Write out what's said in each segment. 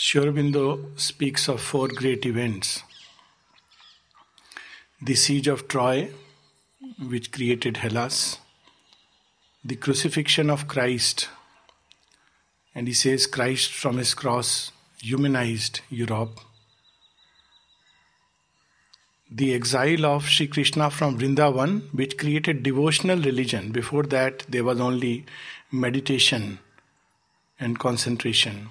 Sri Aurobindo speaks of four great events the siege of Troy, which created Hellas, the crucifixion of Christ, and he says Christ from his cross humanized Europe. The exile of Sri Krishna from Vrindavan, which created devotional religion. Before that, there was only meditation and concentration.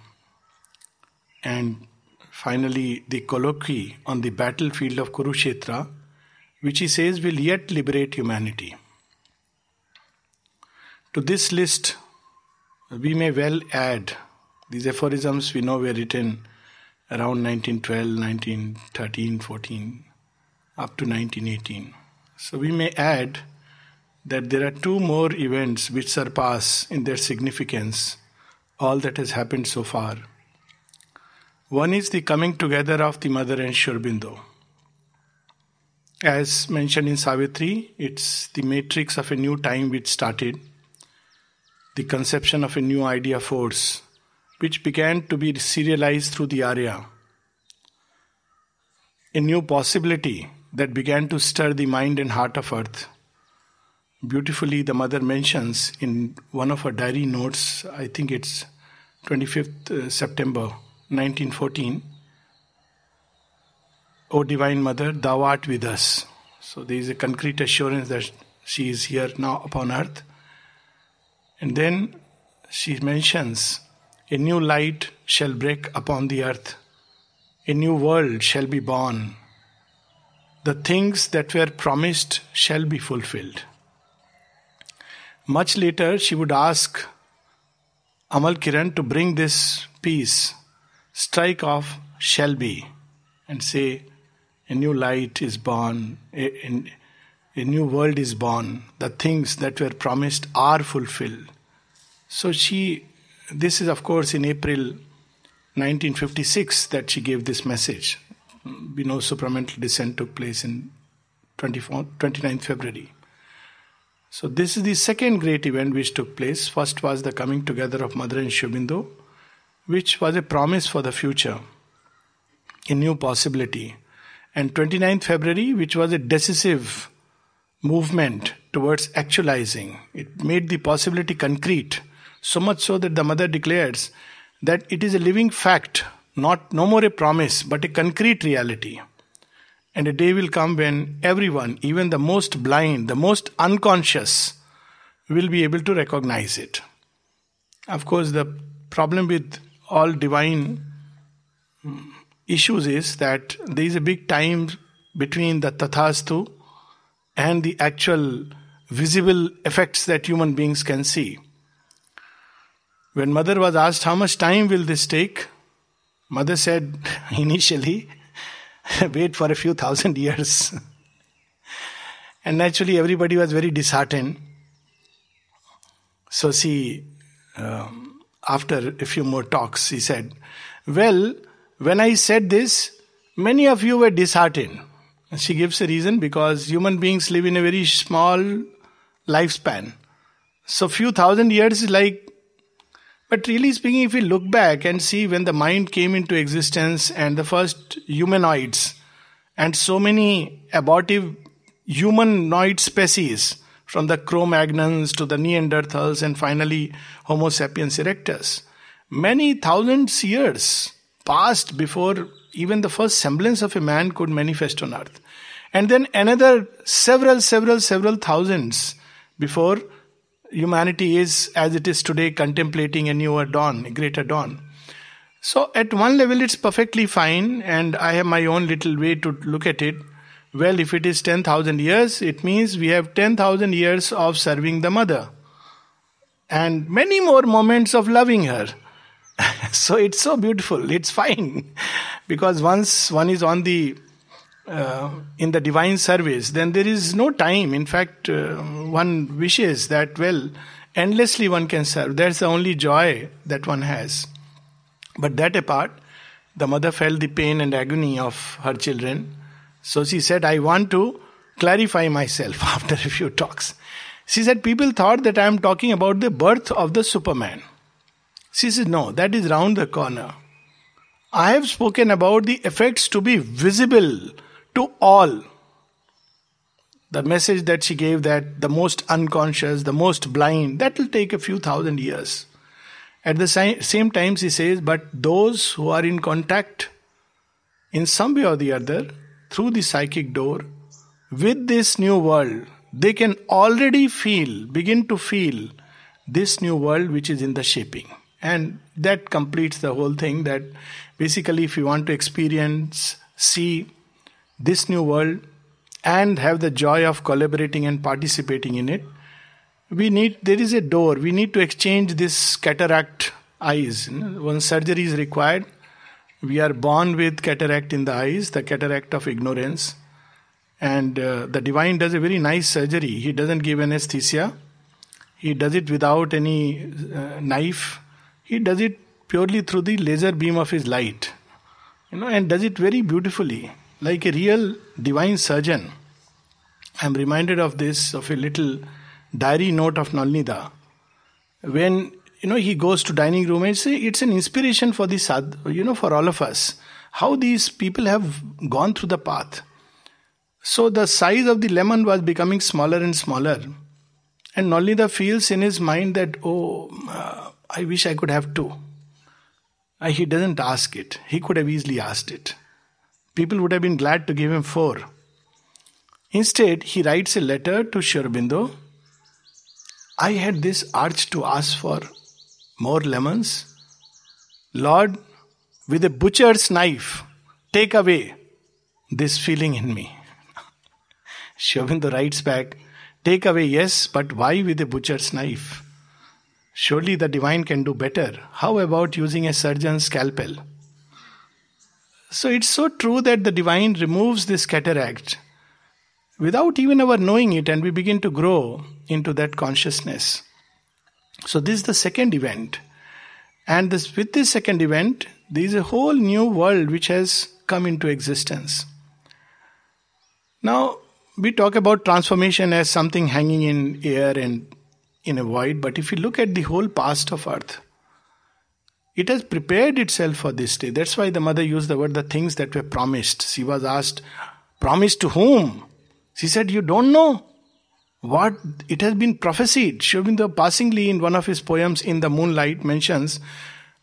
And finally, the colloquy on the battlefield of Kurukshetra, which he says will yet liberate humanity. To this list, we may well add these aphorisms we know were written around 1912, 1913, 14, up to 1918. So we may add that there are two more events which surpass in their significance all that has happened so far. One is the coming together of the mother and Sri Aurobindo. As mentioned in Savitri, it's the matrix of a new time which started, the conception of a new idea force, which began to be serialized through the Arya. A new possibility that began to stir the mind and heart of earth. Beautifully, the mother mentions in one of her diary notes, I think it's 25th uh, September 1914, O Divine Mother, thou art with us. So there is a concrete assurance that she is here now upon earth. And then she mentions, a new light shall break upon the earth, a new world shall be born. The things that were promised shall be fulfilled. Much later, she would ask Amal Kiran to bring this piece strike off shall be and say, a new light is born, a, a, a, new world is born, the things that were promised are fulfilled. So she, this is of course in April 1956 that she gave this message. We know supramental descent took place in 24, 29th February. So this is the second great event which took place. First was the coming together of Mother and Sri Aurobindo which was a promise for the future, a new possibility. And 29th February, which was a decisive movement towards actualizing. It made the possibility concrete, so much so that the mother declares that it is a living fact, not no more a promise, but a concrete reality. And a day will come when everyone, even the most blind, the most unconscious, will be able to recognize it. Of course, the problem with all divine issues is that there is a big time between the tathastu and the actual visible effects that human beings can see. When mother was asked how much time will this take, mother said initially, wait for a few thousand years. and naturally, everybody was very disheartened. So she um, after a few more talks, he said, Well, when I said this, many of you were disheartened. She gives a reason because human beings live in a very small lifespan. So, few thousand years is like, but really speaking, if we look back and see when the mind came into existence and the first humanoids and so many abortive humanoid species, from the Cro Magnons to the Neanderthals and finally Homo sapiens erectus. Many thousands years passed before even the first semblance of a man could manifest on earth. And then another several, several, several thousands before humanity is as it is today contemplating a newer dawn, a greater dawn. So, at one level, it's perfectly fine, and I have my own little way to look at it. Well, if it is 10,000 years, it means we have 10,000 years of serving the mother and many more moments of loving her. so it's so beautiful. It's fine because once one is on the uh, in the divine service, then there is no time. In fact, uh, one wishes that well, endlessly one can serve. That's the only joy that one has. But that apart, the mother felt the pain and agony of her children so she said, I want to clarify myself after a few talks. She said, People thought that I am talking about the birth of the Superman. She said, No, that is round the corner. I have spoken about the effects to be visible to all. The message that she gave that the most unconscious, the most blind, that will take a few thousand years. At the same time, she says, but those who are in contact in some way or the other through the psychic door with this new world, they can already feel, begin to feel this new world which is in the shaping. And that completes the whole thing that basically, if you want to experience, see this new world, and have the joy of collaborating and participating in it, we need, there is a door, we need to exchange this cataract eyes. One surgery is required. We are born with cataract in the eyes, the cataract of ignorance. And uh, the divine does a very nice surgery. He doesn't give anesthesia, he does it without any uh, knife he does it purely through the laser beam of his light. You know, and does it very beautifully, like a real divine surgeon. I'm reminded of this, of a little diary note of Nolinida. When you know he goes to dining room and say it's an inspiration for the sad, you know, for all of us. How these people have gone through the path. So the size of the lemon was becoming smaller and smaller. And Nolinida feels in his mind that, oh, uh, I wish I could have two. Uh, he doesn't ask it. He could have easily asked it. People would have been glad to give him four. Instead, he writes a letter to Sri Aurobindo. I had this urge to ask for more lemons. Lord, with a butcher's knife, take away this feeling in me. Sri Aurobindo writes back, Take away, yes, but why with a butcher's knife? Surely the divine can do better. How about using a surgeon's scalpel? So it's so true that the divine removes this cataract without even our knowing it, and we begin to grow into that consciousness. So, this is the second event. And this, with this second event, there is a whole new world which has come into existence. Now, we talk about transformation as something hanging in air and in a void, but if you look at the whole past of earth, it has prepared itself for this day. That's why the mother used the word the things that were promised. She was asked, Promised to whom? She said, You don't know what it has been prophesied. Sri Aurobindo passingly in one of his poems in the moonlight mentions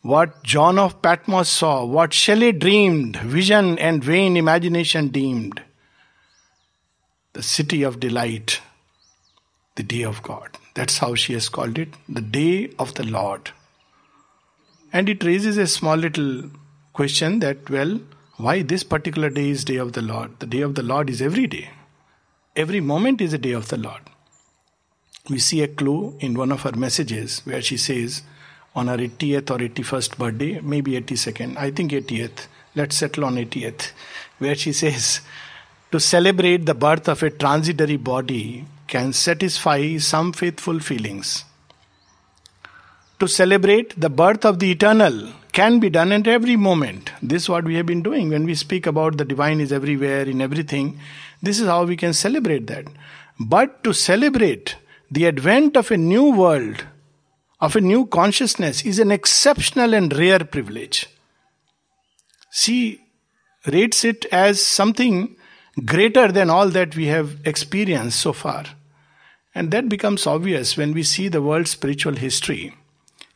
what John of Patmos saw, what Shelley dreamed, vision and vain imagination deemed. The city of delight, the day of God. That's how she has called it the day of the Lord. And it raises a small little question that, well, why this particular day is day of the Lord? The day of the Lord is every day. Every moment is a day of the Lord. We see a clue in one of her messages where she says, on her 80th or 81st birthday, maybe 82nd, I think 80th, let's settle on 80th, where she says, to celebrate the birth of a transitory body can satisfy some faithful feelings. To celebrate the birth of the eternal can be done at every moment. This is what we have been doing. When we speak about the divine is everywhere, in everything, this is how we can celebrate that. But to celebrate the advent of a new world, of a new consciousness, is an exceptional and rare privilege. She rates it as something greater than all that we have experienced so far. And that becomes obvious when we see the world's spiritual history.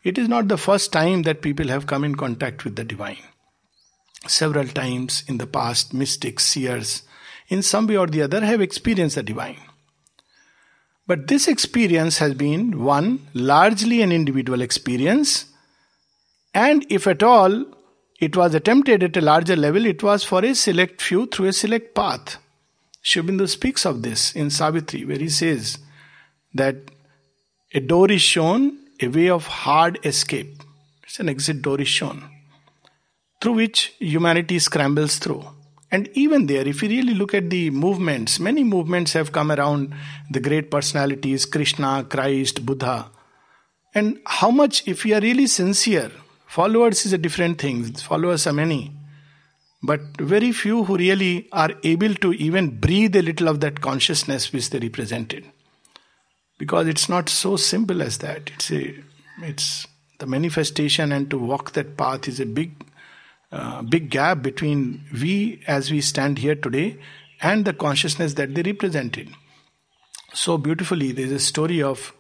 It is not the first time that people have come in contact with the divine. Several times in the past, mystics, seers, in some way or the other, have experienced the divine. But this experience has been one, largely an individual experience, and if at all it was attempted at a larger level, it was for a select few through a select path. Sri Aurobindo speaks of this in Savitri, where he says that a door is shown, a way of hard escape. It's an exit door is shown, through which humanity scrambles through. And even there, if you really look at the movements, many movements have come around the great personalities Krishna, Christ, Buddha. And how much, if we are really sincere, Followers is a different thing. Followers are many. But very few who really are able to even breathe a little of that consciousness which they represented. Because it's not so simple as that. It's a it's the manifestation and to walk that path is a big uh, big gap between we as we stand here today and the consciousness that they represented. So beautifully, there's a story of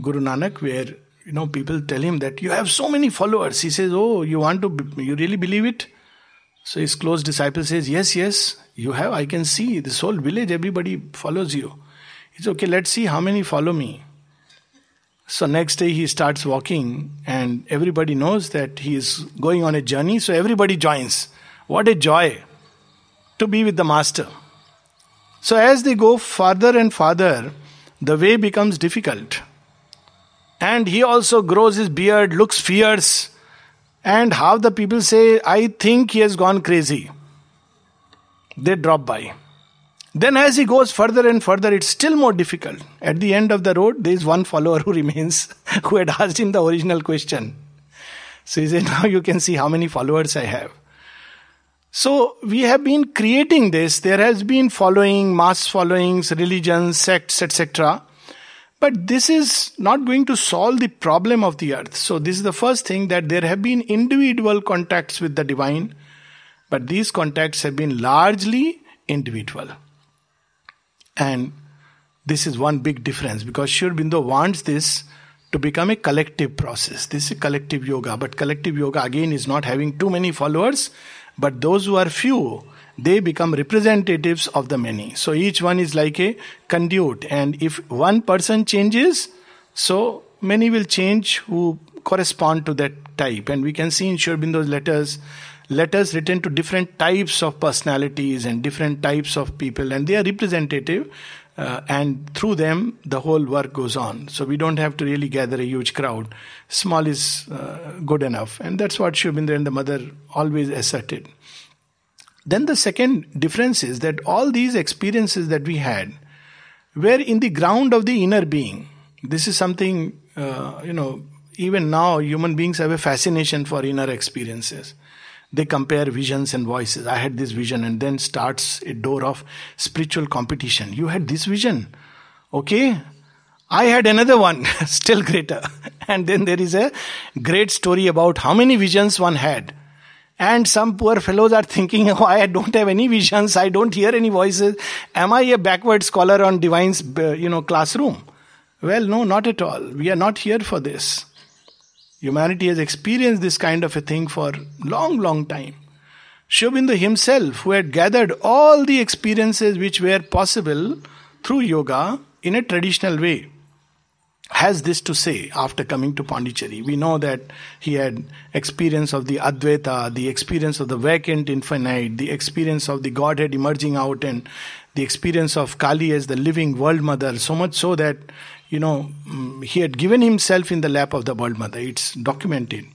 Guru Nanak where you know people tell him that you have so many followers. He says, "Oh, you want to? You really believe it?" So his close disciple says, "Yes, yes, you have. I can see this whole village. Everybody follows you." He's okay. Let's see how many follow me. So next day he starts walking, and everybody knows that he is going on a journey. So everybody joins. What a joy to be with the master. So as they go farther and farther, the way becomes difficult. And he also grows his beard, looks fierce. And half the people say, I think he has gone crazy. They drop by. Then, as he goes further and further, it's still more difficult. At the end of the road, there is one follower who remains who had asked him the original question. So he said, Now you can see how many followers I have. So we have been creating this. There has been following, mass followings, religions, sects, etc. But this is not going to solve the problem of the earth. So this is the first thing that there have been individual contacts with the divine, but these contacts have been largely individual. And this is one big difference because Sri Aurobindo wants this to become a collective process. This is collective yoga, but collective yoga again is not having too many followers but those who are few, they become representatives of the many. So each one is like a conduit. And if one person changes, so many will change who correspond to that type. And we can see in Sri Aurobindo's letters, letters written to different types of personalities and different types of people, and they are representative. Uh, and through them, the whole work goes on. So we don't have to really gather a huge crowd. Small is uh, good enough. And that's what Aurobindo and the mother always asserted. Then the second difference is that all these experiences that we had were in the ground of the inner being. This is something, uh, you know, even now human beings have a fascination for inner experiences they compare visions and voices. I had this vision, and then starts a door of spiritual competition. You had this vision, okay? I had another one, still greater. And then there is a great story about how many visions one had. And some poor fellows are thinking, oh, I don't have any visions, I don't hear any voices. Am I a backward scholar on divine's, uh, you know, classroom? Well, no, not at all. We are not here for this. Humanity has experienced this kind of a thing for long, long time. Sri Aurobindo himself, who had gathered all the experiences which were possible through yoga in a traditional way, has this to say after coming to Pondicherry. We know that he had experience of the Advaita, the experience of the vacant infinite, the experience of the Godhead emerging out, and the experience of Kali as the living world mother, so much so that you know, mm, he had given himself in the lap of the world mother. It's documented.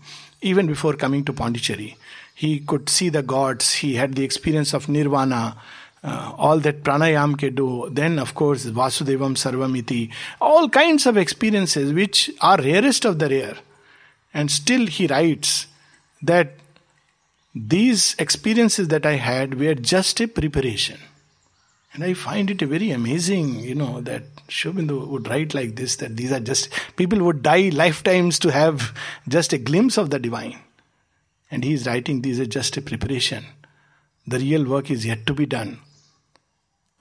Even before coming to Pondicherry, he could see the gods, he had the experience of nirvana. Uh, all that pranayam can do. Then, of course, Vasudevam Sarvamiti. All kinds of experiences which are rarest of the rare. And still, he writes that these experiences that I had were just a preparation. And I find it very amazing, you know, that Sri Aurobindo would write like this that these are just people would die lifetimes to have just a glimpse of the divine. And he is writing these are just a preparation. The real work is yet to be done.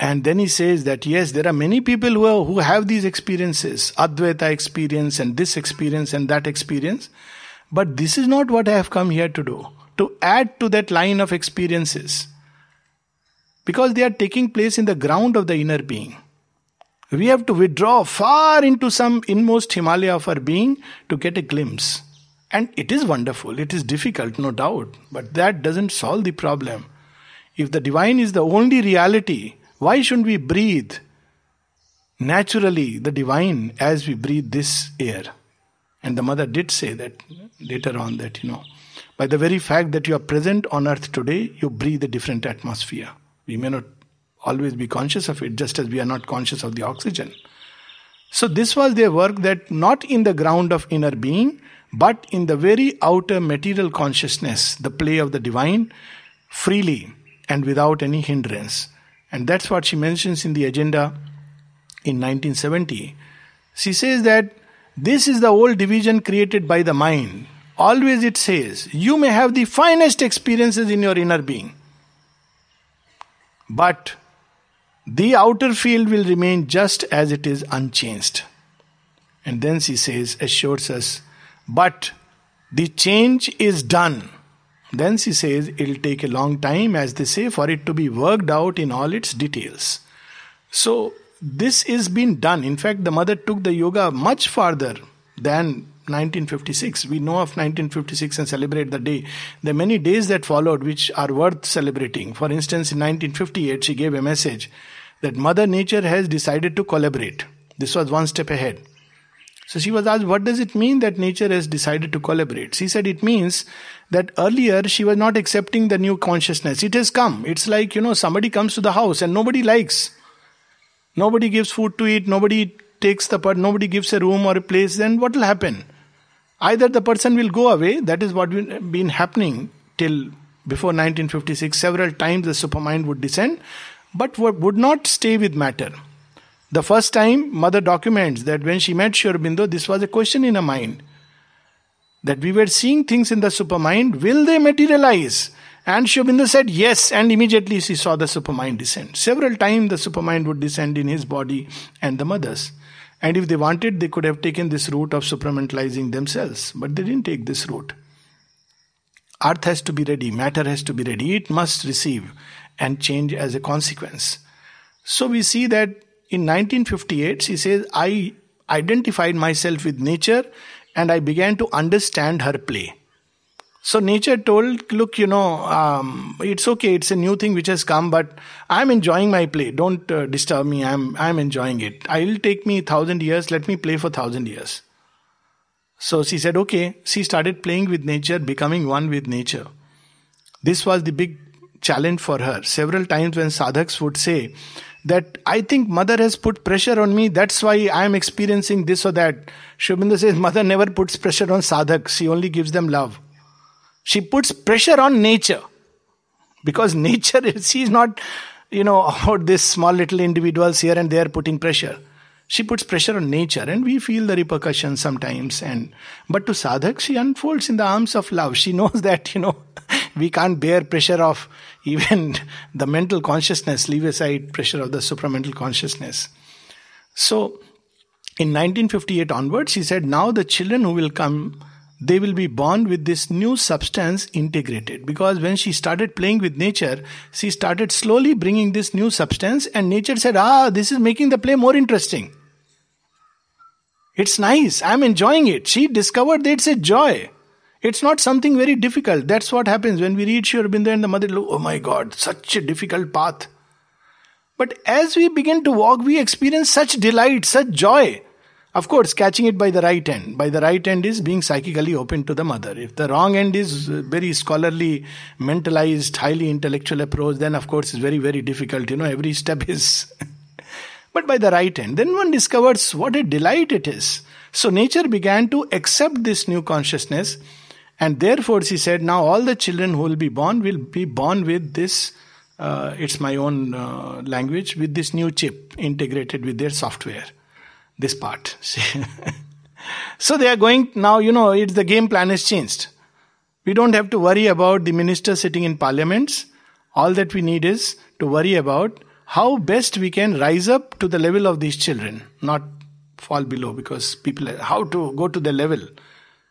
And then he says that yes, there are many people who, are, who have these experiences, Advaita experience and this experience and that experience. But this is not what I have come here to do. To add to that line of experiences because they are taking place in the ground of the inner being. We have to withdraw far into some inmost Himalaya of our being to get a glimpse. And it is wonderful, it is difficult, no doubt, but that doesn't solve the problem. If the divine is the only reality, why shouldn't we breathe naturally the divine as we breathe this air? And the mother did say that later on that, you know, by the very fact that you are present on earth today, you breathe a different atmosphere. We may not always be conscious of it, just as we are not conscious of the oxygen. So, this was their work that not in the ground of inner being, but in the very outer material consciousness, the play of the divine, freely and without any hindrance. And that's what she mentions in the agenda in 1970. She says that this is the old division created by the mind always it says, you may have the finest experiences in your inner being. But the outer field will remain just as it is unchanged. And then she says, assures us, but the change is done. Then she says it'll take a long time, as they say, for it to be worked out in all its details. So, this is being done. In fact, the mother took the yoga much farther than 1956. We know of 1956 and celebrate the day. There are many days that followed which are worth celebrating. For instance, in 1958, she gave a message that Mother Nature has decided to collaborate. This was one step ahead. So she was asked, What does it mean that nature has decided to collaborate? She said, It means that earlier she was not accepting the new consciousness. It has come. It's like, you know, somebody comes to the house and nobody likes. Nobody gives food to eat, nobody takes the part, nobody gives a room or a place, then what will happen? Either the person will go away, that is what been happening till before 1956. Several times the supermind would descend, but would not stay with matter. The first time, mother documents that when she met Sri this was a question in her mind. That we were seeing things in the supermind, will they materialize? And Sri Aurobindo said yes, and immediately she saw the supermind descend. Several times the supermind would descend in his body and the mother's. And if they wanted, they could have taken this route of supramentalizing themselves, but they didn't take this route. Earth has to be ready, matter has to be ready, it must receive and change as a consequence. So we see that in 1958, she says, I identified myself with nature and I began to understand her play. So nature told, look, you know, um, it's okay. It's a new thing which has come, but I'm enjoying my play. Don't uh, disturb me. I'm I'm enjoying it. I'll take me thousand years. Let me play for thousand years. So she said, okay. She started playing with nature, becoming one with nature. This was the big challenge for her. Several times when sadhaks would say that I think mother has put pressure on me, that's why I am experiencing this or that. Aurobindo says mother never puts pressure on sadhaks, she only gives them love. She puts pressure on nature. Because nature, is she's not, you know, about this small little individuals here and there putting pressure. She puts pressure on nature and we feel the repercussions sometimes. And but to sadhak, she unfolds in the arms of love. She knows that, you know, we can't bear pressure of even the mental consciousness, leave aside pressure of the supramental consciousness. So in 1958 onwards, she said, now the children who will come they will be born with this new substance integrated. Because when she started playing with nature, she started slowly bringing this new substance, and nature said, Ah, this is making the play more interesting. It's nice, I'm enjoying it. She discovered that it's a joy. It's not something very difficult. That's what happens when we read Sri and the mother, oh my god, such a difficult path. But as we begin to walk, we experience such delight, such joy. Of course, catching it by the right end. By the right end is being psychically open to the mother. If the wrong end is very scholarly, mentalized, highly intellectual approach, then of course it's very, very difficult. You know, every step is. but by the right end, then one discovers what a delight it is. So nature began to accept this new consciousness, and therefore she said, now all the children who will be born will be born with this. Uh, it's my own uh, language with this new chip integrated with their software this part. so they are going now, you know, it's the game plan has changed. We don't have to worry about the minister sitting in parliaments. All that we need is to worry about how best we can rise up to the level of these children, not fall below because people how to go to their level.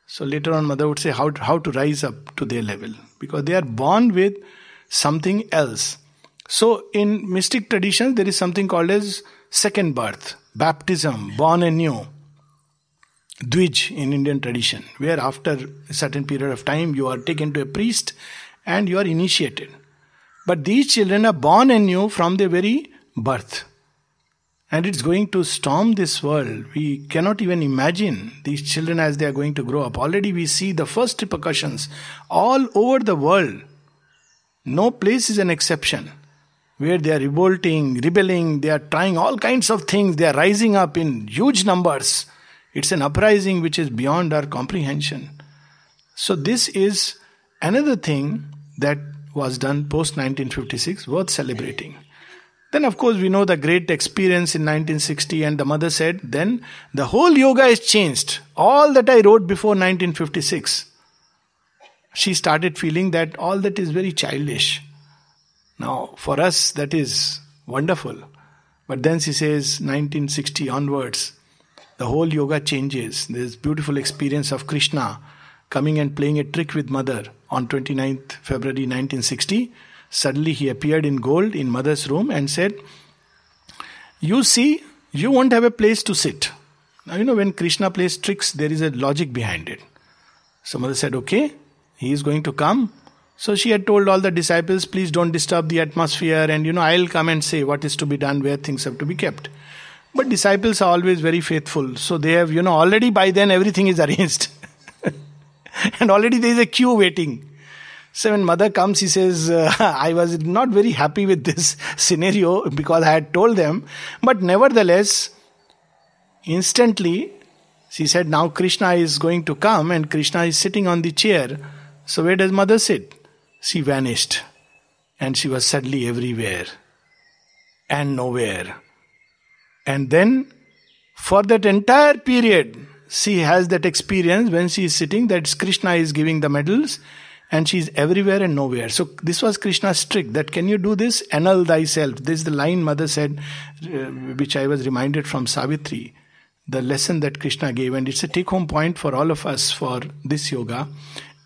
So later on, mother would say how to, how to rise up to their level because they are born with something else. So in mystic traditions, there is something called as second birth baptism, born anew, Dvij in Indian tradition, where after a certain period of time you are taken to a priest and you are initiated. But these children are born anew from their very birth. And it's going to storm this world. We cannot even imagine these children as they are going to grow up. Already we see the first repercussions all over the world. No place is an exception where they are revolting, rebelling, they are trying all kinds of things, they are rising up in huge numbers. It's an uprising which is beyond our comprehension. So, this is another thing that was done post 1956 worth celebrating. Then, of course, we know the great experience in 1960, and the mother said, then the whole yoga is changed. All that I wrote before 1956 she started feeling that all that is very childish. Now, for us, that is wonderful. But then she says, 1960 onwards, the whole yoga changes. This beautiful experience of Krishna coming and playing a trick with mother on 29th February 1960. Suddenly he appeared in gold in mother's room and said, You see, you won't have a place to sit. Now, you know, when Krishna plays tricks, there is a logic behind it. So, mother said, Okay, he is going to come. So, she had told all the disciples, Please don't disturb the atmosphere, and you know, I'll come and say what is to be done, where things have to be kept. But disciples are always very faithful. So, they have, you know, already by then everything is arranged. and already there is a queue waiting. So when mother comes, he says, uh, I was not very happy with this scenario because I had told them. But nevertheless, instantly, she said, Now Krishna is going to come and Krishna is sitting on the chair. So where does mother sit? She vanished. And she was suddenly everywhere and nowhere. And then, for that entire period, she has that experience when she is sitting that Krishna is giving the medals and she is everywhere and nowhere. So this was Krishna's trick that can you do this? Annul thyself. This is the line mother said, uh, which I was reminded from Savitri, the lesson that Krishna gave, and it's a take home point for all of us for this yoga.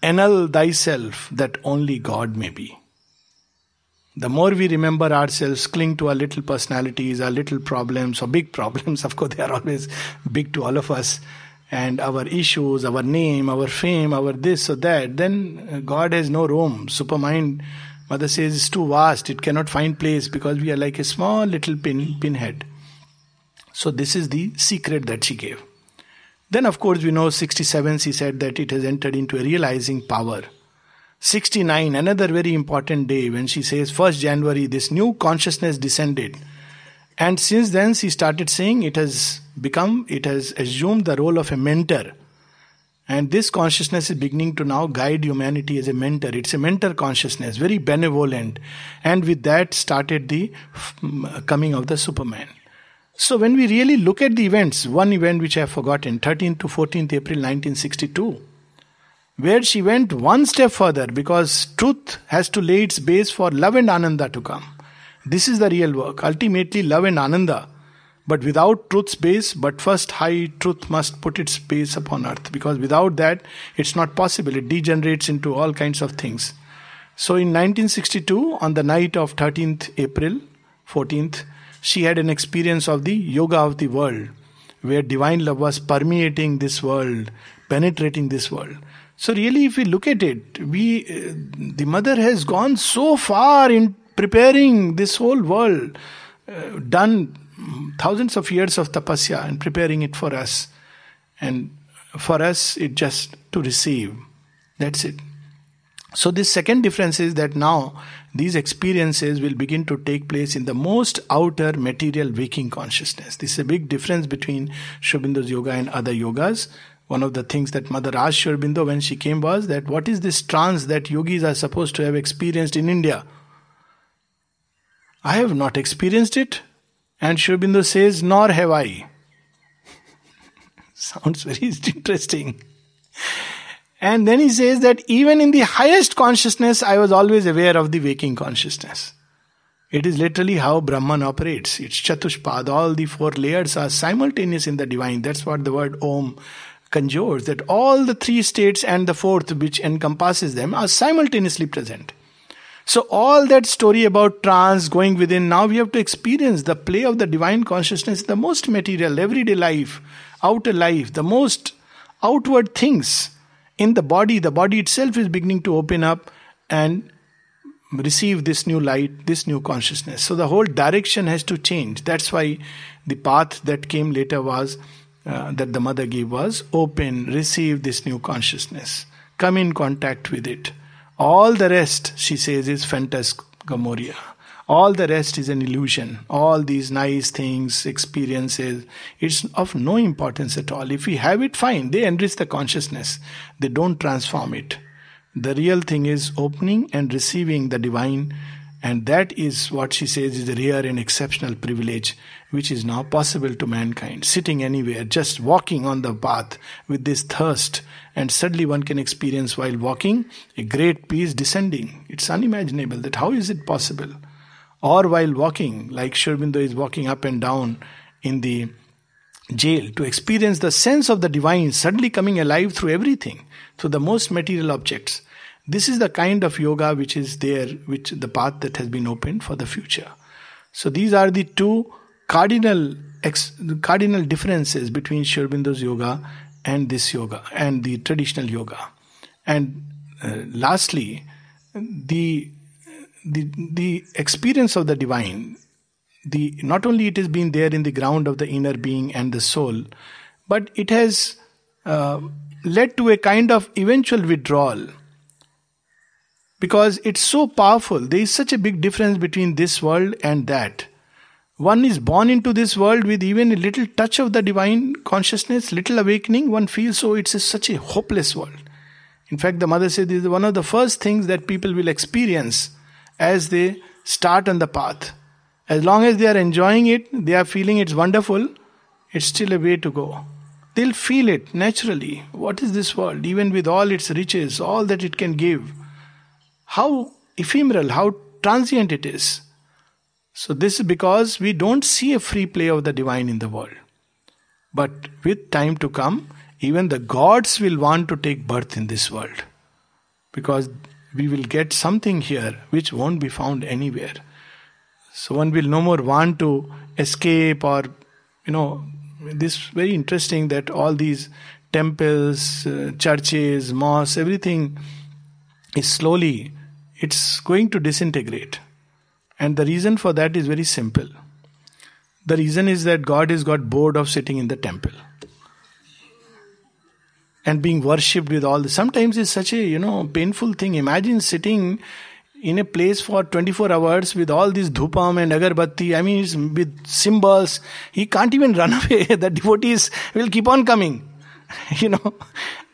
Annul thyself that only God may be. The more we remember ourselves, cling to our little personalities, our little problems, or big problems, of course, they are always big to all of us and our issues, our name, our fame, our this or that, then uh, God has no room. Supermind, Mother says, is too vast. It cannot find place because we are like a small little pin pinhead. So this is the secret that she gave. Then, of course, we know 67, she said that it has entered into a realizing power. 69, another very important day when she says, 1st January, this new consciousness descended. And since then, she started saying it has become, it has assumed the role of a mentor. And this consciousness is beginning to now guide humanity as a mentor. It's a mentor consciousness, very benevolent. And with that started the mm, coming of the Superman. So when we really look at the events, one event which I have forgotten, 13th to 14th April 1962, where she went one step further because truth has to lay its base for love and ananda to come. This is the real work. Ultimately, love and ananda but without truth's base, but first high truth must put its base upon earth because without that it's not possible. It degenerates into all kinds of things. So in 1962, on the night of 13th April, 14th, she had an experience of the yoga of the world, where divine love was permeating this world, penetrating this world. So really, if we look at it, we uh, the mother has gone so far in preparing this whole world, uh, done thousands of years of tapasya and preparing it for us. And for us, it just to receive. That's it. So, this second difference is that now these experiences will begin to take place in the most outer material waking consciousness. This is a big difference between Sri Aurobindo's yoga and other yogas. One of the things that Mother asked Sri Aurobindo when she came was that what is this trance that yogis are supposed to have experienced in India? I have not experienced it. And Sri Aurobindo says, Nor have I. Sounds very interesting. And then he says that even in the highest consciousness, I was always aware of the waking consciousness. It is literally how Brahman operates. It's Chatushpad. All the four layers are simultaneous in the divine. That's what the word Om conjures. That all the three states and the fourth, which encompasses them, are simultaneously present. So, all that story about trance going within, now we have to experience the play of the divine consciousness, the most material, everyday life, outer life, the most outward things in the body. The body itself is beginning to open up and receive this new light, this new consciousness. So, the whole direction has to change. That's why the path that came later was. Uh, that the mother gave was open, receive this new consciousness, come in contact with it. All the rest, she says, is phantasmagoria. All the rest is an illusion. All these nice things, experiences, it's of no importance at all. If we have it, fine. They enrich the consciousness, they don't transform it. The real thing is opening and receiving the divine And that is what she says is a rare and exceptional privilege which is now possible to mankind. Sitting anywhere, just walking on the path with this thirst, and suddenly one can experience while walking a great peace descending. It's unimaginable that how is it possible? Or while walking, like Sri Aurobindo is walking up and down in the jail, to experience the sense of the divine suddenly coming alive through everything, through the most material objects. This is the kind of yoga which is there, which the path that has been opened for the future. So these are the two cardinal ex, cardinal differences between Sri yoga and this yoga and the traditional yoga. And uh, lastly, the the the experience of the divine the not only it has been there in the ground of the inner being and the soul but it has uh, led to a kind of eventual withdrawal. Because it's so powerful there is such a big difference between this world and that. One is born into this world with even a little touch of the divine consciousness little awakening one feels so it's a, such a hopeless world. In fact the mother said this is one of the first things that people will experience as they start on the path. As long as they are enjoying it, they are feeling it's wonderful, it's still a way to go. They'll feel it naturally. What is this world, even with all its riches, all that it can give? How ephemeral, how transient it is. So, this is because we don't see a free play of the divine in the world. But with time to come, even the gods will want to take birth in this world. Because we will get something here which won't be found anywhere. So one will no more want to escape or, you know, this very interesting that all these temples, uh, churches, mosques, everything is slowly, it's going to disintegrate. And the reason for that is very simple. The reason is that God has got bored of sitting in the temple and being worshipped with all this. Sometimes it's such a, you know, painful thing. Imagine sitting in a place for 24 hours with all these dhupam and agarbatti, I mean, with symbols. He can't even run away. the devotees will keep on coming. you know,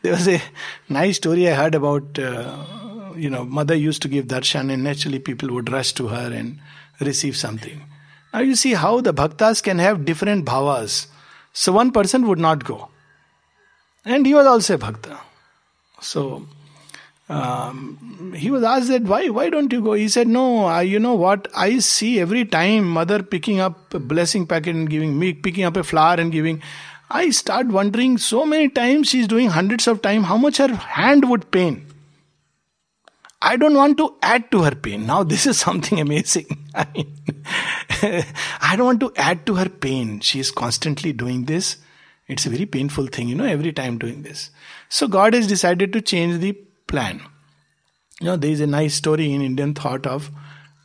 there was a nice story I heard about, uh, you know, mother used to give darshan and naturally people would rush to her and receive something. Now you see how the bhaktas can have different bhavas. So one person would not go and he was also a bhakta. So um, he was asked that why why don't you go? He said, No, I, you know what? I see every time mother picking up a blessing packet and giving me, picking up a flower and giving. I start wondering so many times she's doing hundreds of times how much her hand would pain. I don't want to add to her pain. Now this is something amazing. I mean, I don't want to add to her pain. She is constantly doing this. It's a very painful thing, you know, every time doing this. So God has decided to change the plan. You know, there is a nice story in Indian thought of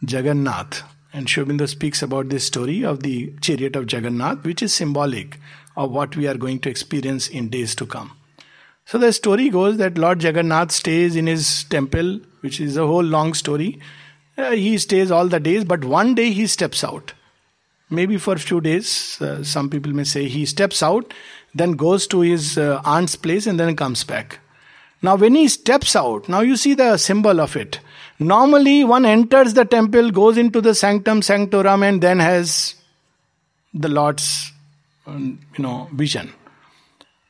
Jagannath. And Sri Aurobindo speaks about this story of the chariot of Jagannath, which is symbolic of what we are going to experience in days to come. So the story goes that Lord Jagannath stays in his temple, which is a whole long story. Uh, he stays all the days, but one day he steps out maybe for a few days. Uh, some people may say he steps out, then goes to his uh, aunt's place, and then comes back. Now, when he steps out, now you see the symbol of it. Normally, one enters the temple, goes into the sanctum sanctorum, and then has the Lord's, um, you know, vision.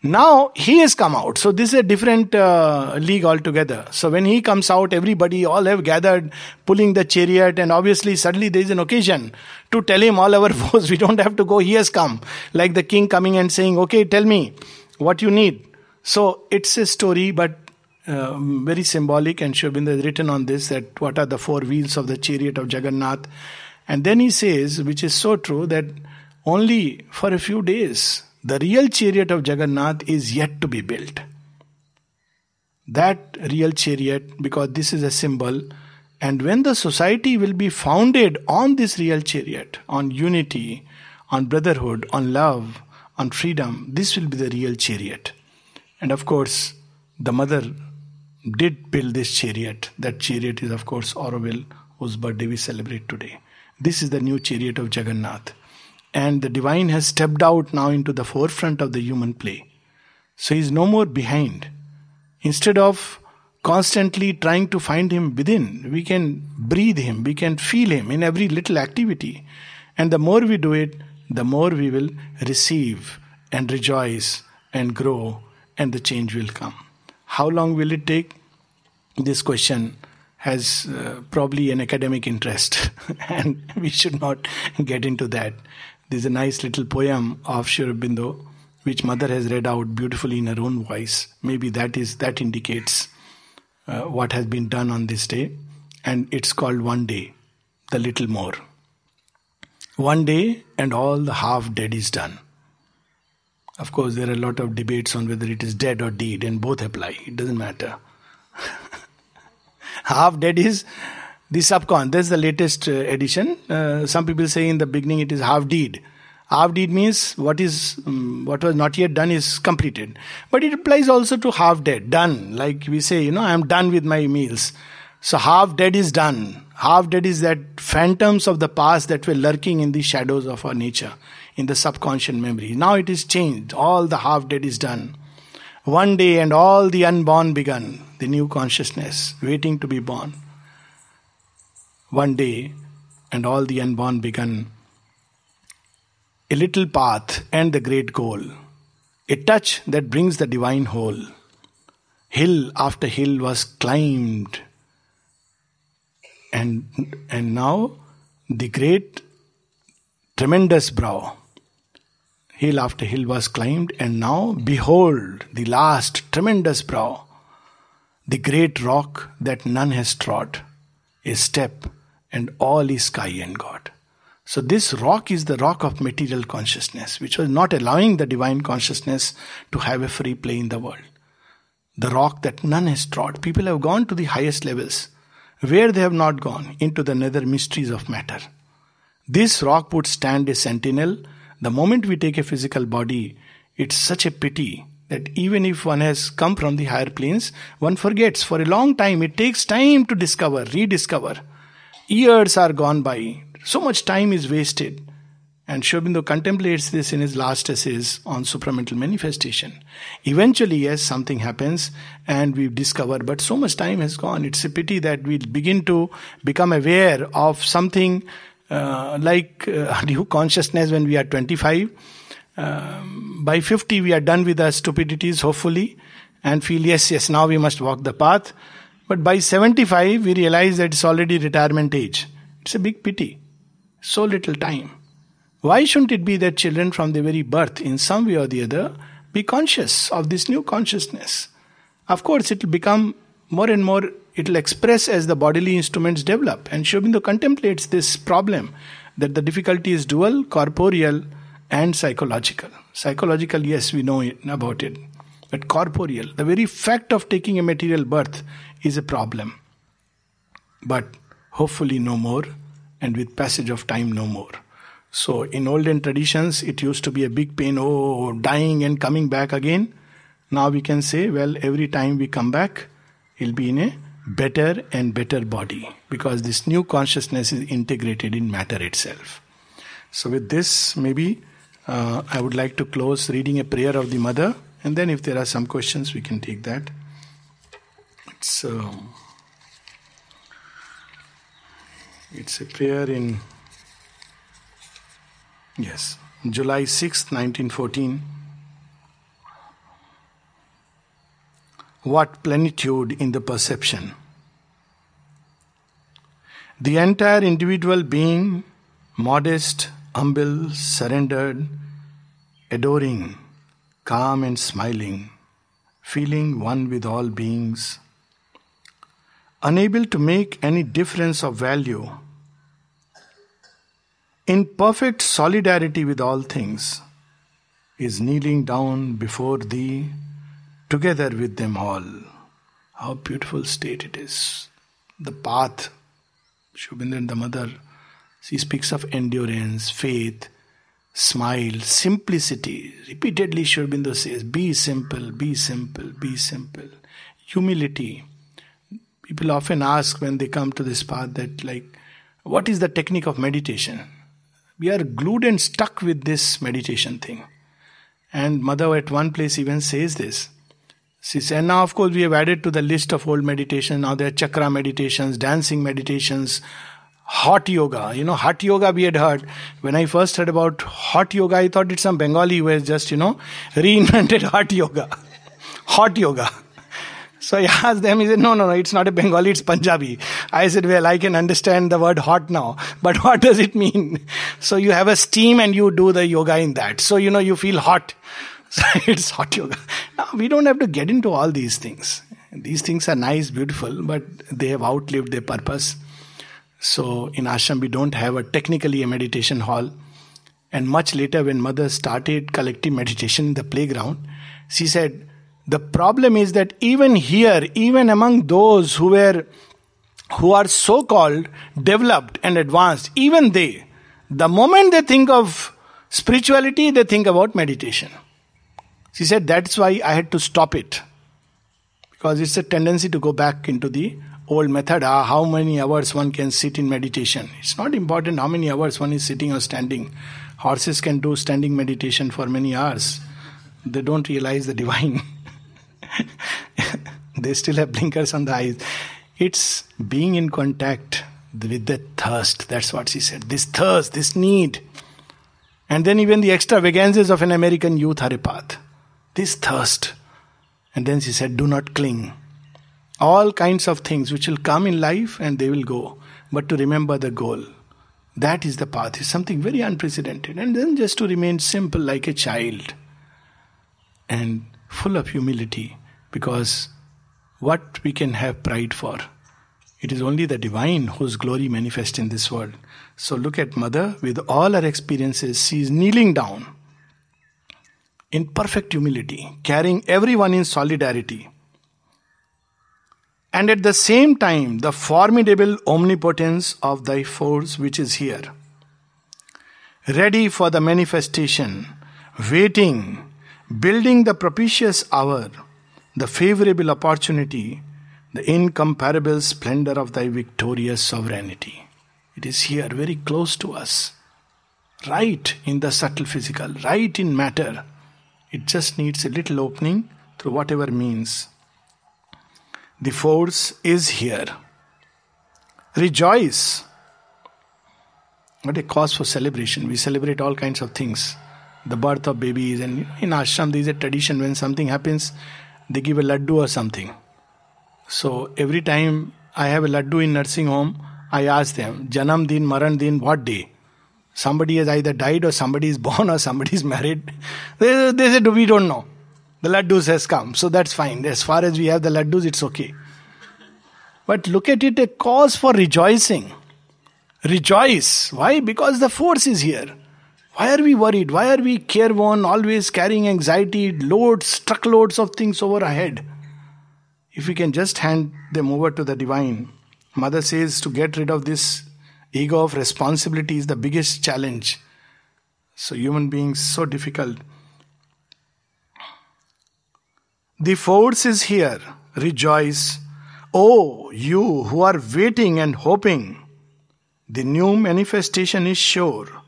Now he has come out. So this is a different uh, league altogether. So when he comes out, everybody all have gathered, pulling the chariot, and obviously suddenly there is an occasion to tell him all our woes. We don't have to go. He has come, like the king coming and saying, "Okay, tell me what you need." So it's a story, but uh, very symbolic. And Sri Aurobindo has written on this that what are the four wheels of the chariot of Jagannath, and then he says, which is so true, that only for a few days the real chariot of Jagannath is yet to be built. That real chariot, because this is a symbol, and when the society will be founded on this real chariot, on unity, on brotherhood, on love, on freedom, this will be the real chariot. And of course, the mother did build this chariot. That chariot is, of course, Auroville, whose birthday we celebrate today. This is the new chariot of Jagannath and the divine has stepped out now into the forefront of the human play. So he is no more behind. Instead of constantly trying to find Him within. We can breathe Him, we can feel Him in every little activity. And the more we do it, the more we will receive and rejoice and grow, and the change will come. How long will it take? This question has uh, probably an academic interest, and we should not get into that. There's a nice little poem of Sri Aurobindo, which mother has read out beautifully in her own voice. Maybe that is that indicates uh, what has been done on this day, and it's called One Day, the Little More. One day, and all the half dead is done. Of course, there are a lot of debates on whether it is dead or deed, and both apply. It doesn't matter. half dead is the subcon. That's the latest uh, edition. Uh, some people say in the beginning it is half deed. Half deed means what is um, what was not yet done is completed, but it applies also to half dead, done. Like we say, you know, I am done with my meals. So half dead is done. Half dead is that phantoms of the past that were lurking in the shadows of our nature, in the subconscious memory. Now it is changed. All the half dead is done. One day and all the unborn begun, the new consciousness waiting to be born. One day and all the unborn begun. A little path and the great goal. A touch that brings the divine whole. Hill after hill was climbed and and now the great tremendous brow hill after hill was climbed and now behold the last tremendous brow the great rock that none has trod a step and all is sky and god so this rock is the rock of material consciousness which was not allowing the divine consciousness to have a free play in the world the rock that none has trod people have gone to the highest levels where they have not gone into the nether mysteries of matter. This rock would stand a sentinel. The moment we take a physical body, it's such a pity that even if one has come from the higher planes, one forgets for a long time. It takes time to discover, rediscover. Years are gone by. So much time is wasted. And Sri Aurobindo contemplates this in his last essays on supramental manifestation. Eventually, yes, something happens and we discover, but so much time has gone. It's a pity that we begin to become aware of something uh, like uh, new consciousness when we are 25. Um, by 50, we are done with our stupidities, hopefully, and feel, yes, yes, now we must walk the path. But by 75, we realize that it's already retirement age. It's a big pity. So little time. Why shouldn't it be that children from their very birth, in some way or the other, be conscious of this new consciousness? Of course, it will become more and more, it will express as the bodily instruments develop. And Sri Aurobindo contemplates this problem that the difficulty is dual, corporeal, and psychological. Psychological, yes, we know about it. But corporeal, the very fact of taking a material birth is a problem. But hopefully, no more, and with passage of time, no more. So, in olden traditions, it used to be a big pain, oh, dying and coming back again. Now we can say, well, every time we come back, he'll be in a better and better body because this new consciousness is integrated in matter itself. So, with this, maybe uh, I would like to close reading a prayer of the mother, and then if there are some questions, we can take that. It's, uh, it's a prayer in Yes, July 6, 1914. What plenitude in the perception! The entire individual being, modest, humble, surrendered, adoring, calm and smiling, feeling one with all beings, unable to make any difference of value in perfect solidarity with all things, is kneeling down before thee together with them all. How beautiful state it is. The path, and the mother, she speaks of endurance, faith, smile, simplicity. Repeatedly, Aurobindo says, Be simple, be simple, be simple. Humility. People often ask when they come to this path that, like, what is the technique of meditation? we are glued and stuck with this meditation thing. And Mother at one place even says this She said, now of course we have added to the list of old meditation. Now there are chakra meditations, dancing meditations, hot yoga. You know, hot yoga we had heard. When I first heard about hot yoga, I thought it's some Bengali who has just, you know, reinvented hot yoga. hot yoga. So I asked them, he said, no, no, no, it's not a Bengali, it's Punjabi. I said, well, I can understand the word hot now, but what does it mean? So you have a steam and you do the yoga in that. So, you know, you feel hot. So it's hot yoga. Now, we don't have to get into all these things. These things are nice, beautiful, but they have outlived their purpose. So in ashram, we don't have a technically a meditation hall. And much later, when mother started collective meditation in the playground, she said, the problem is that even here, even among those who were who are so called developed and advanced, even they, the moment they think of spirituality, they think about meditation. She said that's why I had to stop it. Because it's a tendency to go back into the old method. Ah, how many hours one can sit in meditation. It's not important how many hours one is sitting or standing. Horses can do standing meditation for many hours. They don't realize the divine. they still have blinkers on the eyes. It's being in contact with the thirst. That's what she said. This thirst, this need. And then even the extravagances of an American youth are a path. This thirst. And then she said, Do not cling. All kinds of things which will come in life and they will go. But to remember the goal. That is the path. It's something very unprecedented. And then just to remain simple like a child and full of humility because what we can have pride for? It is only the divine whose glory manifests in this world. So look at Mother with all her experiences. She is kneeling down in perfect humility, carrying everyone in solidarity. And at the same time, the formidable omnipotence of thy force which is here, ready for the manifestation, waiting, building the propitious hour the favorable opportunity, the incomparable splendor of thy victorious sovereignty. It is here, very close to us, right in the subtle physical, right in matter. It just needs a little opening through whatever means. The force is here. Rejoice. What a cause for celebration. We celebrate all kinds of things. The birth of babies, and in ashram, there is a tradition when something happens, they give a laddu or something. So every time I have a laddu in nursing home, I ask them, Janam Din, Maran Din, what day? Somebody has either died or somebody is born or somebody is married. They, they said, we don't know. The laddus has come, so that's fine. As far as we have the laddus, it's okay. But look at it, a cause for rejoicing. Rejoice. Why? Because the force is here. Why are we worried? Why are we careworn, always carrying anxiety, loads, truckloads of things over our head? If we can just hand them over to the divine, Mother says to get rid of this ego of responsibility is the biggest challenge. So, human beings, so difficult. The force is here. Rejoice. Oh, you who are waiting and hoping, the new manifestation is sure.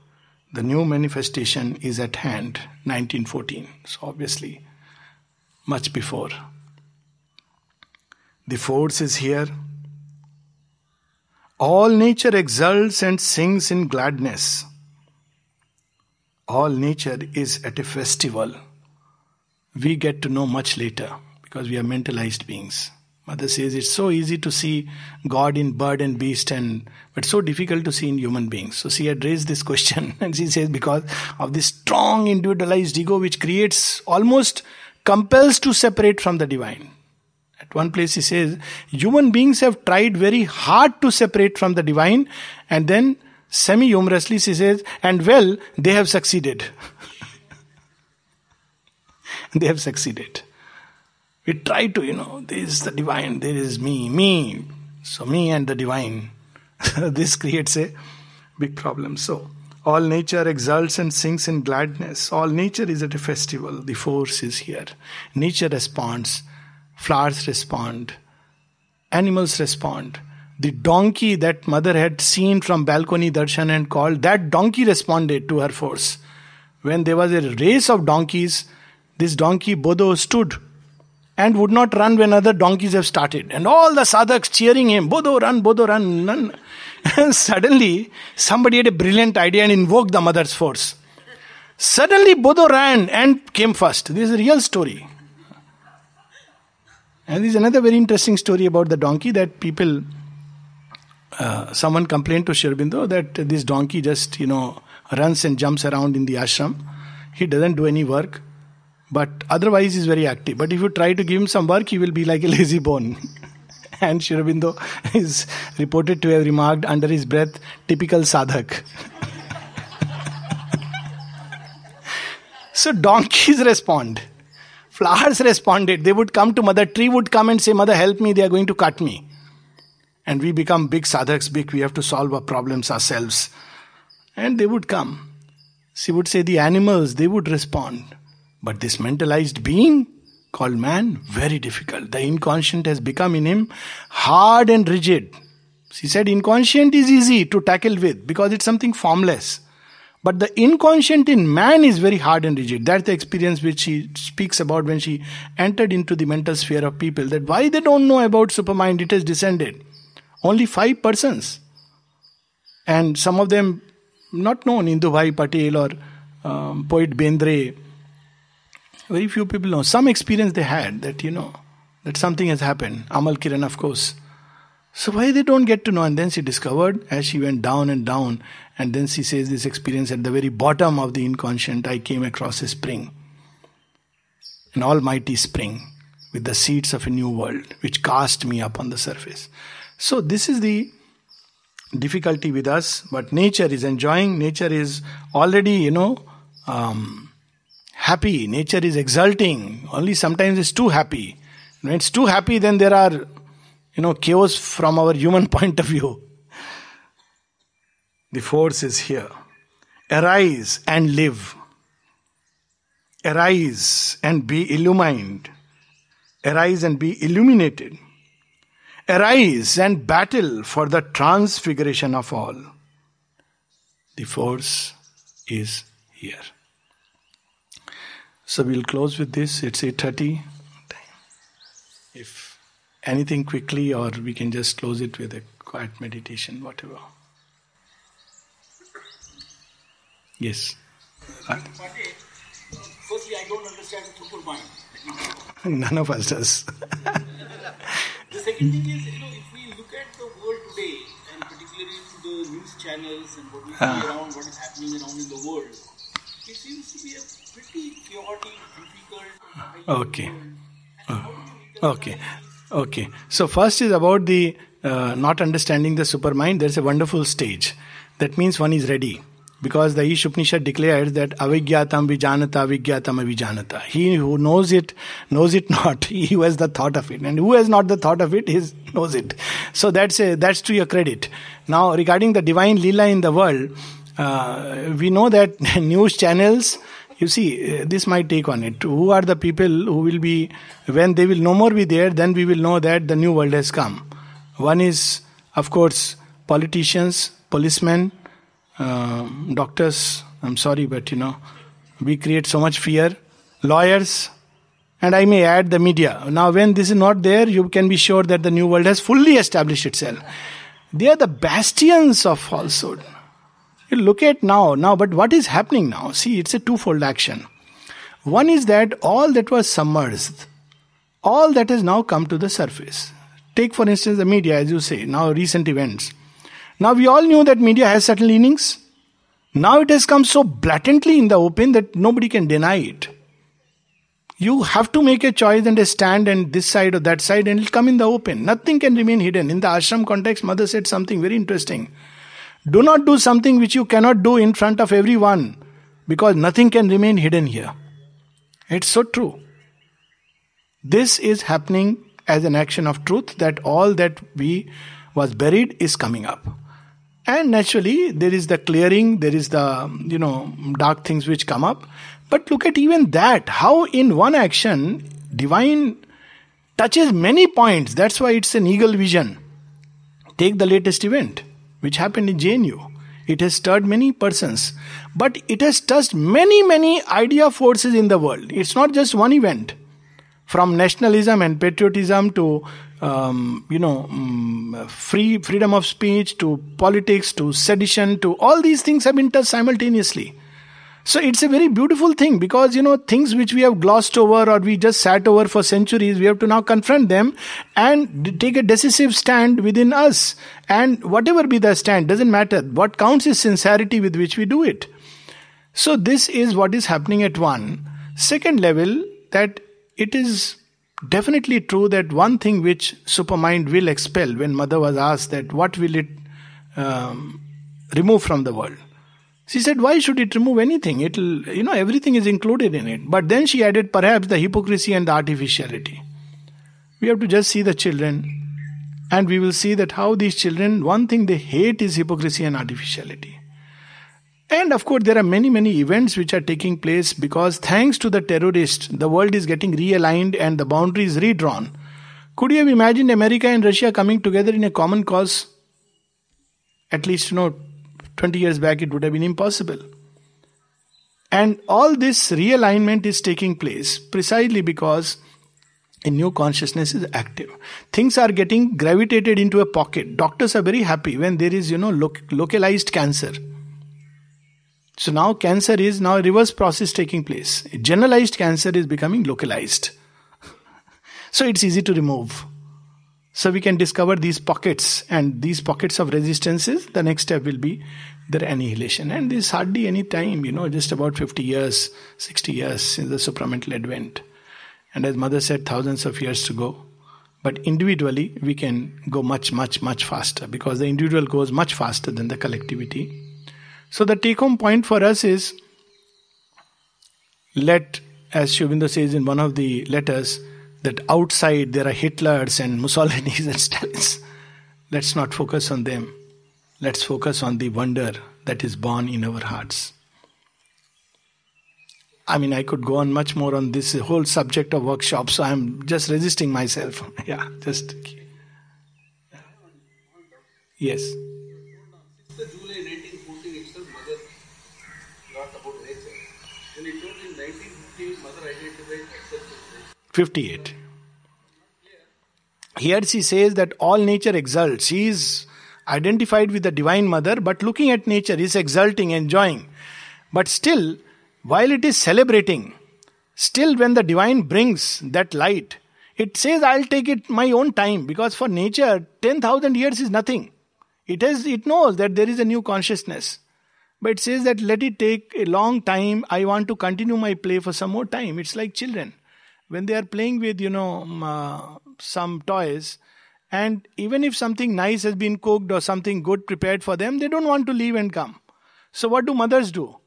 The new manifestation is at hand, 1914. So, obviously, much before. The force is here. All nature exults and sings in gladness. All nature is at a festival. We get to know much later because we are mentalized beings. Mother says it's so easy to see God in bird and beast, and but so difficult to see in human beings. So she had raised this question, and she says because of this strong individualized ego, which creates almost compels to separate from the divine. At one place, she says human beings have tried very hard to separate from the divine, and then semi humorously she says, and well, they have succeeded. they have succeeded. We try to, you know, there is the divine, there is me, me. So, me and the divine. this creates a big problem. So, all nature exults and sings in gladness. All nature is at a festival. The force is here. Nature responds. Flowers respond. Animals respond. The donkey that mother had seen from balcony darshan and called, that donkey responded to her force. When there was a race of donkeys, this donkey Bodo stood and would not run when other donkeys have started. And all the sadhaks cheering him, Bodho run, Bodho run, run. And suddenly, somebody had a brilliant idea and invoked the mother's force. Suddenly, Bodho ran and came first. This is a real story. And this is another very interesting story about the donkey that people, uh, someone complained to Sri that this donkey just, you know, runs and jumps around in the ashram. He doesn't do any work, but otherwise he's very active. But if you try to give him some work, he will be like a lazy bone. and Sri Aurobindo is reported to have remarked under his breath, typical sadhak. so donkeys respond. Flowers responded. They would come to mother. Tree would come and say, Mother, help me. They are going to cut me. And we become big sadhaks, big. We have to solve our problems ourselves. And they would come. She would say, The animals, they would respond. But this mentalized being called man, very difficult. The inconscient has become in him hard and rigid. She said, Inconscient is easy to tackle with because it's something formless. But the inconscient in man is very hard and rigid. That's the experience which she speaks about when she entered into the mental sphere of people. That why they don't know about supermind, it has descended. Only five persons. And some of them not known, Indubhai Patel or um, poet Bendre. Very few people know. Some experience they had that, you know, that something has happened. Amal Kiran, of course. So why they don't get to know? And then she discovered as she went down and down, and then she says this experience at the very bottom of the inconscient, I came across a spring. An almighty spring with the seeds of a new world, which cast me up on the surface. So this is the difficulty with us, but nature is enjoying, nature is already, you know, um, happy, nature is exulting. Only sometimes it's too happy. When it's too happy, then there are you know, chaos from our human point of view. The force is here. Arise and live. Arise and be illumined. Arise and be illuminated. Arise and battle for the transfiguration of all. The force is here. So we'll close with this. It's 8.30. If anything quickly, or we can just close it with a quiet meditation, whatever. Yes. Firstly, I don't understand mind. None of us does. the second thing is, you know, if we look at the world today, and particularly through the news channels and what we see uh. around, what is happening around in the world, it seems to be a pretty chaotic, difficult. Okay. Uh, okay. Okay. So first is about the uh, not understanding the supermind. There's a wonderful stage. That means one is ready. Because the Ish Upanishad declares that avigyatam vijanata avigyatam avijanata. He who knows it, knows it not. He who has the thought of it. And who has not the thought of it, is knows it. So that's a, that's to your credit. Now regarding the divine lila in the world, uh, we know that news channels you see, uh, this might take on it. Who are the people who will be, when they will no more be there, then we will know that the new world has come. One is, of course, politicians, policemen, uh, doctors. I'm sorry, but you know, we create so much fear. Lawyers, and I may add the media. Now, when this is not there, you can be sure that the new world has fully established itself. They are the bastions of falsehood. You look at now, now, but what is happening now? See, it's a twofold action. One is that all that was submerged, all that has now come to the surface. Take, for instance, the media, as you say, now recent events. Now, we all knew that media has certain leanings. Now it has come so blatantly in the open that nobody can deny it. You have to make a choice and a stand and this side or that side, and it'll come in the open. Nothing can remain hidden. In the ashram context, mother said something very interesting. Do not do something which you cannot do in front of everyone because nothing can remain hidden here. It's so true. This is happening as an action of truth that all that we was buried is coming up. And naturally, there is the clearing, there is the, you know, dark things which come up. But look at even that, how in one action, divine touches many points. That's why it's an eagle vision. Take the latest event which happened in JNU. It has stirred many persons, but it has touched many, many idea forces in the world. It's not just one event. from nationalism and patriotism to um, you know um, free freedom of speech to politics to sedition to all these things have been touched simultaneously so it's a very beautiful thing because you know things which we have glossed over or we just sat over for centuries we have to now confront them and take a decisive stand within us. And whatever be the stand doesn't matter. What counts is sincerity with which we do it. So this is what is happening at one. Second level that it is definitely true that one thing which supermind will expel when mother was asked that what will it um, remove from the world she said why should it remove anything it'll you know everything is included in it but then she added perhaps the hypocrisy and the artificiality we have to just see the children and we will see that how these children one thing they hate is hypocrisy and artificiality and of course, there are many, many events which are taking place because thanks to the terrorist, the world is getting realigned and the boundaries redrawn. Could you have imagined America and Russia coming together in a common cause? At least, you know, 20 years back, it would have been impossible. And all this realignment is taking place precisely because a new consciousness is active. Things are getting gravitated into a pocket. Doctors are very happy when there is, you know, localized cancer so now cancer is now a reverse process taking place. Generalized cancer is becoming localized. so it's easy to remove. So we can discover these pockets and these pockets of resistances. The next step will be their annihilation. And this hardly any time, you know, just about 50 years, 60 years since the supramental advent. And as mother said, thousands of years to go. But individually, we can go much, much, much faster because the individual goes much faster than the collectivity. So the take home point for us is let, as Aurobindo says in one of the letters, that outside there are Hitlers and Mussolinis and Stalins. Let's not focus on them. Let's focus on the wonder that is born in our hearts. I mean, I could go on much more on this whole subject of workshop, so I'm just resisting myself. yeah, just. Yes. 58. Here she says that all nature exults. She is identified with the Divine Mother, but looking at nature is exulting, enjoying. But still, while it is celebrating, still when the Divine brings that light, it says, I'll take it my own time because for nature, 10,000 years is nothing. It, has, it knows that there is a new consciousness. But it says that let it take a long time. I want to continue my play for some more time. It's like children when they are playing with you know um, uh, some toys and even if something nice has been cooked or something good prepared for them they don't want to leave and come. So what do mothers do?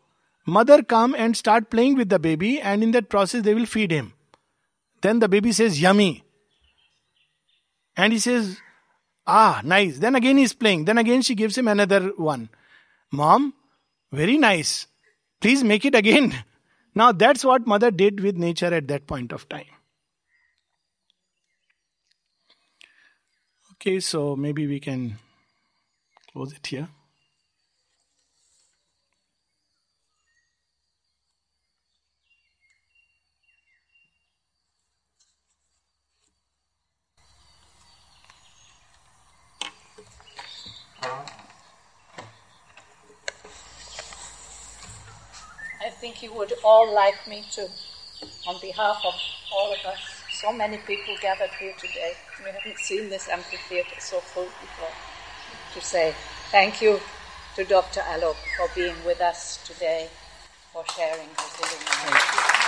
Mother come and start playing with the baby and in that process they will feed him. Then the baby says yummy. And he says ah nice. Then again he's playing. Then again she gives him another one. Mom very nice. Please make it again Now that's what mother did with nature at that point of time. Okay, so maybe we can close it here. Think you would all like me to, on behalf of all of us, so many people gathered here today. We haven't seen this amphitheater so full before. To say thank you to Dr. Alok for being with us today, for sharing his illumination.